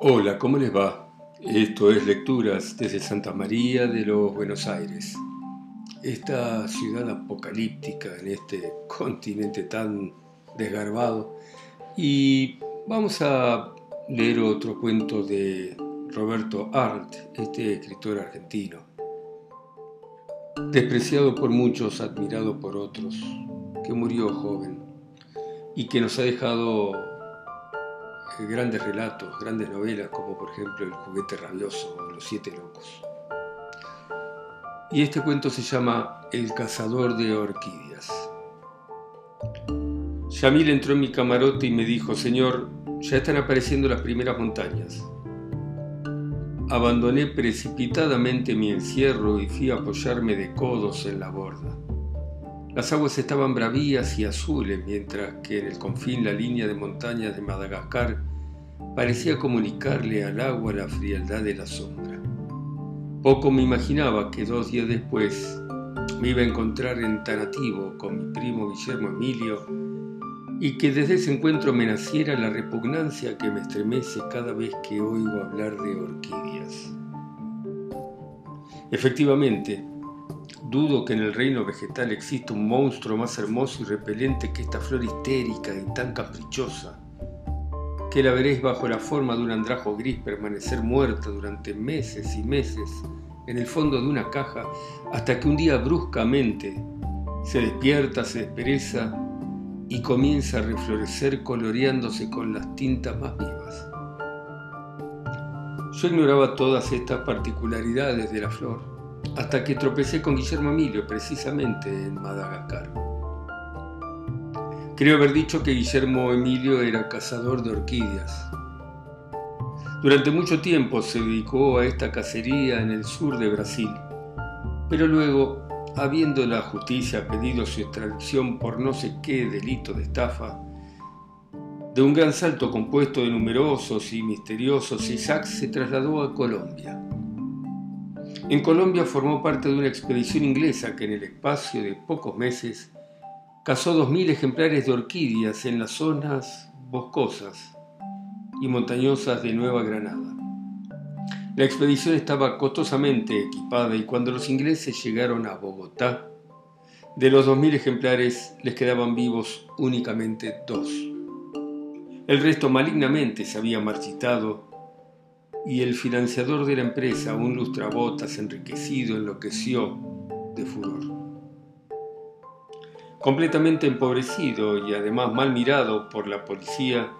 Hola, ¿cómo les va? Esto es Lecturas desde Santa María de los Buenos Aires. Esta ciudad apocalíptica en este continente tan desgarbado. Y vamos a leer otro cuento de Roberto Arlt, este escritor argentino. Despreciado por muchos, admirado por otros, que murió joven y que nos ha dejado grandes relatos, grandes novelas, como por ejemplo El juguete rabioso o Los siete locos. Y este cuento se llama El cazador de orquídeas. Yamil entró en mi camarote y me dijo, Señor, ya están apareciendo las primeras montañas. Abandoné precipitadamente mi encierro y fui a apoyarme de codos en la borda. Las aguas estaban bravías y azules, mientras que en el confín la línea de montañas de Madagascar parecía comunicarle al agua la frialdad de la sombra. Poco me imaginaba que dos días después me iba a encontrar en Tanativo con mi primo Guillermo Emilio y que desde ese encuentro me naciera la repugnancia que me estremece cada vez que oigo hablar de orquídeas. Efectivamente, Dudo que en el reino vegetal exista un monstruo más hermoso y repelente que esta flor histérica y tan caprichosa, que la veréis bajo la forma de un andrajo gris permanecer muerta durante meses y meses en el fondo de una caja hasta que un día bruscamente se despierta, se despereza y comienza a reflorecer coloreándose con las tintas más vivas. Yo ignoraba todas estas particularidades de la flor hasta que tropecé con Guillermo Emilio precisamente en Madagascar. Creo haber dicho que Guillermo Emilio era cazador de orquídeas. Durante mucho tiempo se dedicó a esta cacería en el sur de Brasil, pero luego, habiendo la justicia pedido su extradición por no sé qué delito de estafa, de un gran salto compuesto de numerosos y misteriosos, Isaac se trasladó a Colombia. En Colombia formó parte de una expedición inglesa que en el espacio de pocos meses cazó 2.000 ejemplares de orquídeas en las zonas boscosas y montañosas de Nueva Granada. La expedición estaba costosamente equipada y cuando los ingleses llegaron a Bogotá, de los 2.000 ejemplares les quedaban vivos únicamente dos. El resto malignamente se había marchitado y el financiador de la empresa, un lustrabotas enriquecido, enloqueció de furor. Completamente empobrecido y además mal mirado por la policía,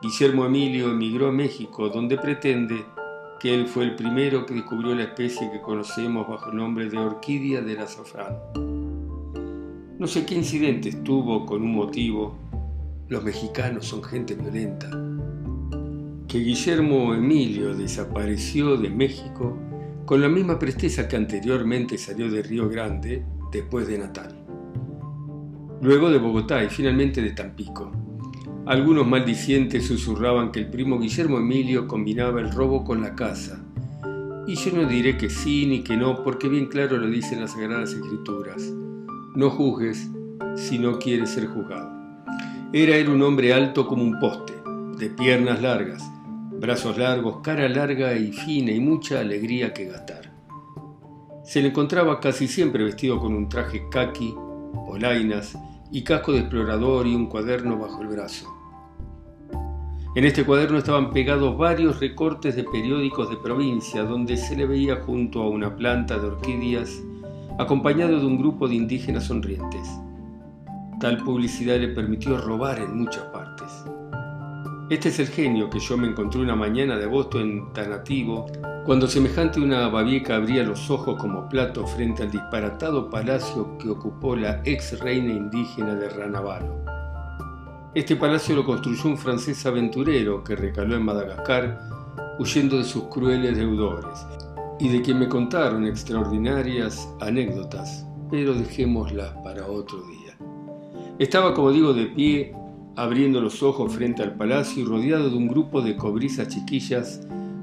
Guillermo Emilio emigró a México, donde pretende que él fue el primero que descubrió la especie que conocemos bajo el nombre de orquídea del azafrán. No sé qué incidentes tuvo con un motivo. Los mexicanos son gente violenta que Guillermo Emilio desapareció de México con la misma presteza que anteriormente salió de Río Grande después de Natal. Luego de Bogotá y finalmente de Tampico. Algunos maldicientes susurraban que el primo Guillermo Emilio combinaba el robo con la caza. Y yo no diré que sí ni que no, porque bien claro lo dicen las Sagradas Escrituras. No juzgues si no quieres ser juzgado. Era él un hombre alto como un poste, de piernas largas, brazos largos, cara larga y fina y mucha alegría que gastar. Se le encontraba casi siempre vestido con un traje kaki, polainas y casco de explorador y un cuaderno bajo el brazo. En este cuaderno estaban pegados varios recortes de periódicos de provincia donde se le veía junto a una planta de orquídeas acompañado de un grupo de indígenas sonrientes. Tal publicidad le permitió robar en muchas partes. Este es el genio que yo me encontré una mañana de agosto en Tanativo, cuando semejante una babieca abría los ojos como plato frente al disparatado palacio que ocupó la ex reina indígena de Ranavalo. Este palacio lo construyó un francés aventurero que recaló en Madagascar huyendo de sus crueles deudores, y de quien me contaron extraordinarias anécdotas, pero dejémoslas para otro día. Estaba, como digo, de pie abriendo los ojos frente al palacio y rodeado de un grupo de cobrizas chiquillas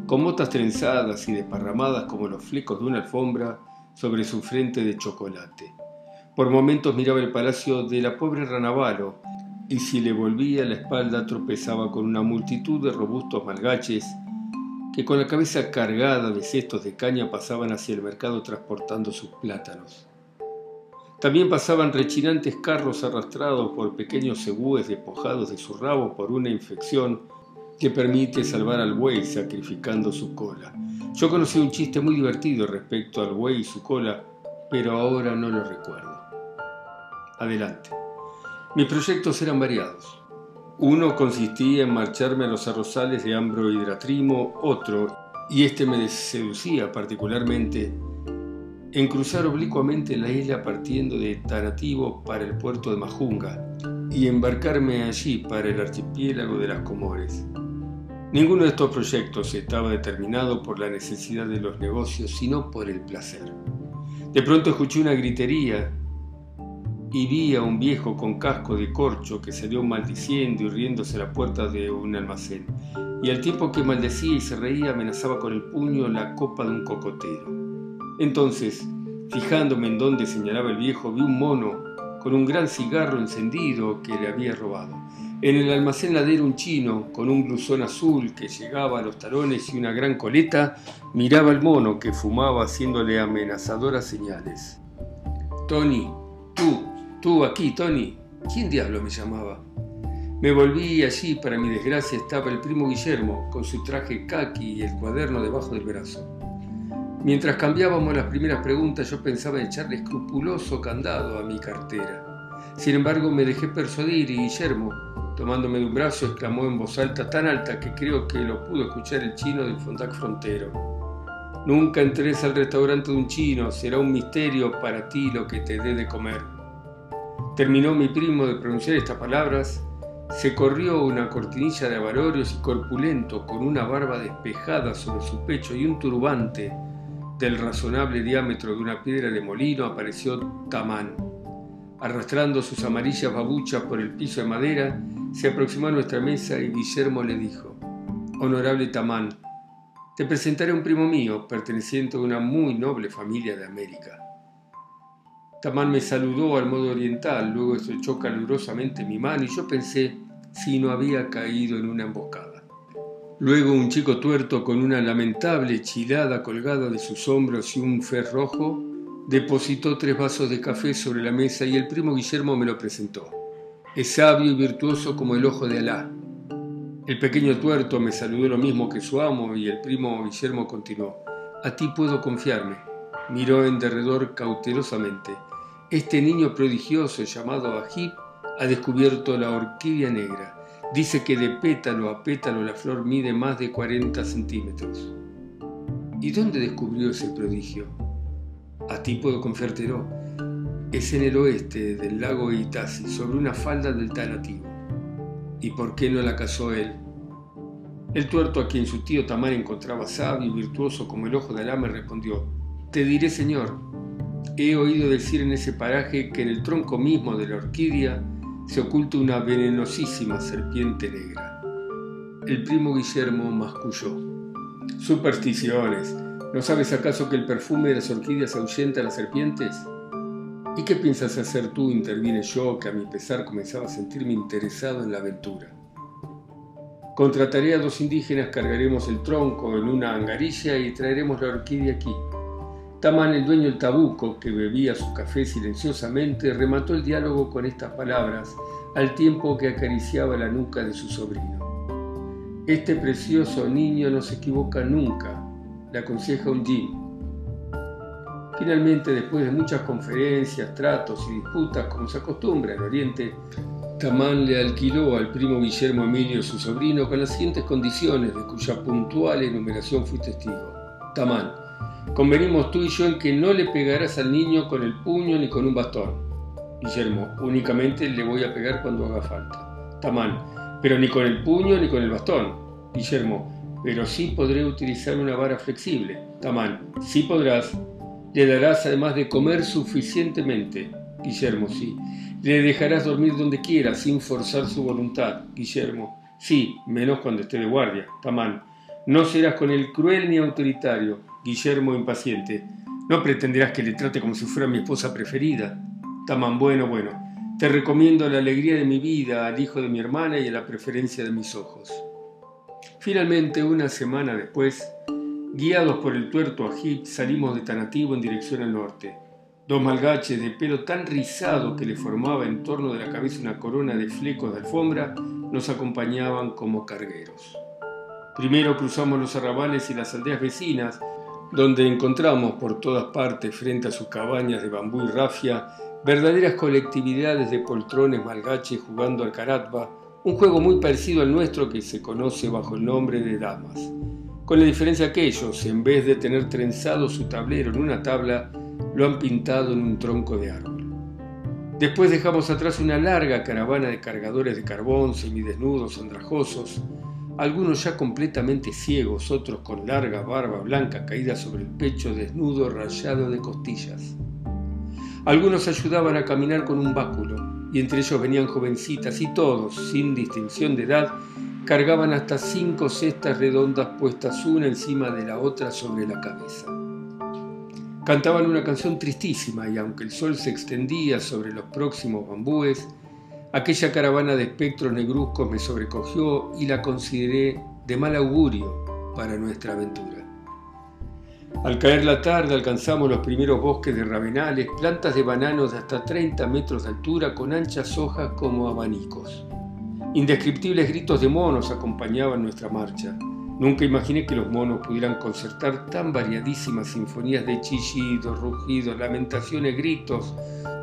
con motas trenzadas y desparramadas como los flecos de una alfombra sobre su frente de chocolate. Por momentos miraba el palacio de la pobre Ranavalo y si le volvía la espalda tropezaba con una multitud de robustos malgaches que con la cabeza cargada de cestos de caña pasaban hacia el mercado transportando sus plátanos. También pasaban rechinantes carros arrastrados por pequeños cebúes despojados de su rabo por una infección que permite salvar al buey sacrificando su cola. Yo conocí un chiste muy divertido respecto al buey y su cola, pero ahora no lo recuerdo. Adelante. Mis proyectos eran variados. Uno consistía en marcharme a los arrozales de Ambro Hidratrimo, otro, y este me seducía particularmente, en cruzar oblicuamente la isla partiendo de Tarativo para el puerto de Majunga y embarcarme allí para el archipiélago de las Comores. Ninguno de estos proyectos estaba determinado por la necesidad de los negocios, sino por el placer. De pronto escuché una gritería y vi a un viejo con casco de corcho que salió maldiciendo y riéndose a la puerta de un almacén, y al tiempo que maldecía y se reía amenazaba con el puño la copa de un cocotero. Entonces, fijándome en dónde señalaba el viejo, vi un mono con un gran cigarro encendido que le había robado. En el almacén ladero un chino con un blusón azul que llegaba a los talones y una gran coleta miraba al mono que fumaba haciéndole amenazadoras señales. Tony, tú, Tú aquí, Tony. ¿Quién diablo me llamaba? Me volví allí, para mi desgracia, estaba el primo Guillermo, con su traje kaki y el cuaderno debajo del brazo. Mientras cambiábamos las primeras preguntas, yo pensaba en echarle escrupuloso candado a mi cartera. Sin embargo, me dejé persuadir y Guillermo, tomándome de un brazo, exclamó en voz alta, tan alta que creo que lo pudo escuchar el chino del Fondac Frontero. Nunca entres al restaurante de un chino, será un misterio para ti lo que te dé de comer. Terminó mi primo de pronunciar estas palabras, se corrió una cortinilla de avarorios y corpulento con una barba despejada sobre su pecho y un turbante del razonable diámetro de una piedra de molino apareció Tamán. Arrastrando sus amarillas babuchas por el piso de madera, se aproximó a nuestra mesa y Guillermo le dijo, Honorable Tamán, te presentaré a un primo mío perteneciente a una muy noble familia de América. Tamán me saludó al modo oriental, luego estrechó calurosamente mi mano y yo pensé si no había caído en una emboscada. Luego un chico tuerto con una lamentable chilada colgada de sus hombros y un fez rojo depositó tres vasos de café sobre la mesa y el primo Guillermo me lo presentó. Es sabio y virtuoso como el ojo de Alá. El pequeño tuerto me saludó lo mismo que su amo y el primo Guillermo continuó. A ti puedo confiarme. Miró en derredor cautelosamente. Este niño prodigioso llamado Ajib ha descubierto la orquídea negra. Dice que de pétalo a pétalo la flor mide más de 40 centímetros. ¿Y dónde descubrió ese prodigio? A ti puedo confiártelo. Es en el oeste del lago Itasi, sobre una falda del Tanativo. ¿Y por qué no la casó él? El tuerto a quien su tío Tamar encontraba sabio y virtuoso como el ojo de Alá me respondió, Te diré, señor, He oído decir en ese paraje que en el tronco mismo de la orquídea se oculta una venenosísima serpiente negra. El primo Guillermo masculló. Supersticiones. ¿No sabes acaso que el perfume de las orquídeas ahuyenta a las serpientes? ¿Y qué piensas hacer tú? intervine yo, que a mi pesar comenzaba a sentirme interesado en la aventura. Contrataré a dos indígenas, cargaremos el tronco en una angarilla y traeremos la orquídea aquí. Tamán, el dueño del tabuco, que bebía su café silenciosamente, remató el diálogo con estas palabras, al tiempo que acariciaba la nuca de su sobrino. Este precioso niño no se equivoca nunca, le aconseja un Jim. Finalmente, después de muchas conferencias, tratos y disputas, como se acostumbra en Oriente, Tamán le alquiló al primo Guillermo Emilio, su sobrino, con las siguientes condiciones, de cuya puntual enumeración fui testigo. Tamán, Convenimos tú y yo en que no le pegarás al niño con el puño ni con un bastón. Guillermo, únicamente le voy a pegar cuando haga falta. Tamán, pero ni con el puño ni con el bastón. Guillermo, pero sí podré utilizar una vara flexible. Tamán, sí podrás. Le darás además de comer suficientemente. Guillermo, sí. Le dejarás dormir donde quiera sin forzar su voluntad. Guillermo, sí, menos cuando esté de guardia. Tamán, no serás con él cruel ni autoritario Guillermo impaciente. No pretenderás que le trate como si fuera mi esposa preferida. Tamán, bueno, bueno. Te recomiendo la alegría de mi vida, al hijo de mi hermana y a la preferencia de mis ojos. Finalmente, una semana después, guiados por el tuerto Ajib, salimos de Tanativo en dirección al norte. Dos malgaches de pelo tan rizado que le formaba en torno de la cabeza una corona de flecos de alfombra nos acompañaban como cargueros. Primero cruzamos los arrabales y las aldeas vecinas, donde encontramos por todas partes, frente a sus cabañas de bambú y rafia, verdaderas colectividades de poltrones malgaches jugando al caratba, un juego muy parecido al nuestro que se conoce bajo el nombre de damas, con la diferencia que ellos, en vez de tener trenzado su tablero en una tabla, lo han pintado en un tronco de árbol. Después dejamos atrás una larga caravana de cargadores de carbón, semidesnudos, andrajosos, algunos ya completamente ciegos, otros con larga barba blanca caída sobre el pecho desnudo rayado de costillas. Algunos ayudaban a caminar con un báculo, y entre ellos venían jovencitas, y todos, sin distinción de edad, cargaban hasta cinco cestas redondas puestas una encima de la otra sobre la cabeza. Cantaban una canción tristísima y aunque el sol se extendía sobre los próximos bambúes, aquella caravana de espectros negruzcos me sobrecogió y la consideré de mal augurio para nuestra aventura. Al caer la tarde alcanzamos los primeros bosques de ravenales, plantas de bananos de hasta 30 metros de altura con anchas hojas como abanicos. Indescriptibles gritos de monos acompañaban nuestra marcha. Nunca imaginé que los monos pudieran concertar tan variadísimas sinfonías de chillidos, rugidos, lamentaciones, gritos,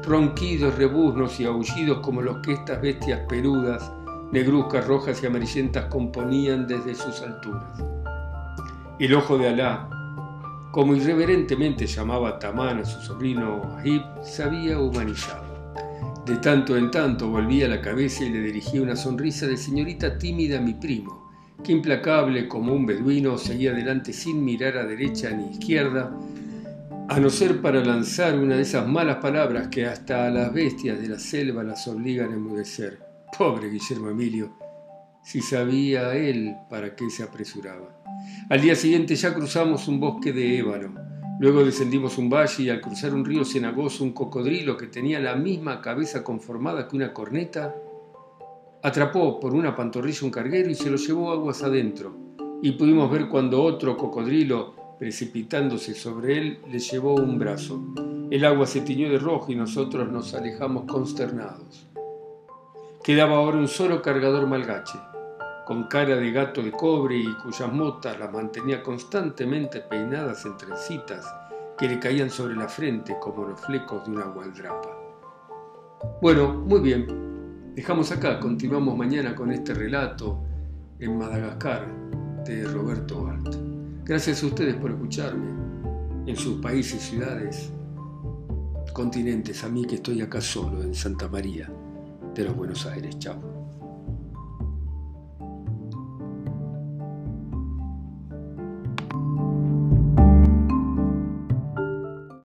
ronquidos, rebuznos y aullidos como los que estas bestias peludas, negruzcas, rojas y amarillentas componían desde sus alturas. El ojo de Alá, como irreverentemente llamaba Tamán a su sobrino Ahib, se había humanizado. De tanto en tanto volvía la cabeza y le dirigía una sonrisa de señorita tímida a mi primo, que implacable como un beduino seguía adelante sin mirar a derecha ni izquierda, a no ser para lanzar una de esas malas palabras que hasta a las bestias de la selva las obligan a enmudecer. Pobre Guillermo Emilio, si sabía él para qué se apresuraba. Al día siguiente ya cruzamos un bosque de ébano. Luego descendimos un valle y al cruzar un río cenagoso un cocodrilo que tenía la misma cabeza conformada que una corneta Atrapó por una pantorrilla un carguero y se lo llevó aguas adentro, y pudimos ver cuando otro cocodrilo, precipitándose sobre él, le llevó un brazo. El agua se tiñó de rojo y nosotros nos alejamos consternados. Quedaba ahora un solo cargador malgache, con cara de gato de cobre y cuyas motas las mantenía constantemente peinadas en trencitas que le caían sobre la frente como los flecos de una gualdrapa. Bueno, muy bien, Dejamos acá, continuamos mañana con este relato en Madagascar de Roberto Balt. Gracias a ustedes por escucharme en sus países, ciudades, continentes, a mí que estoy acá solo en Santa María de los Buenos Aires. Chao.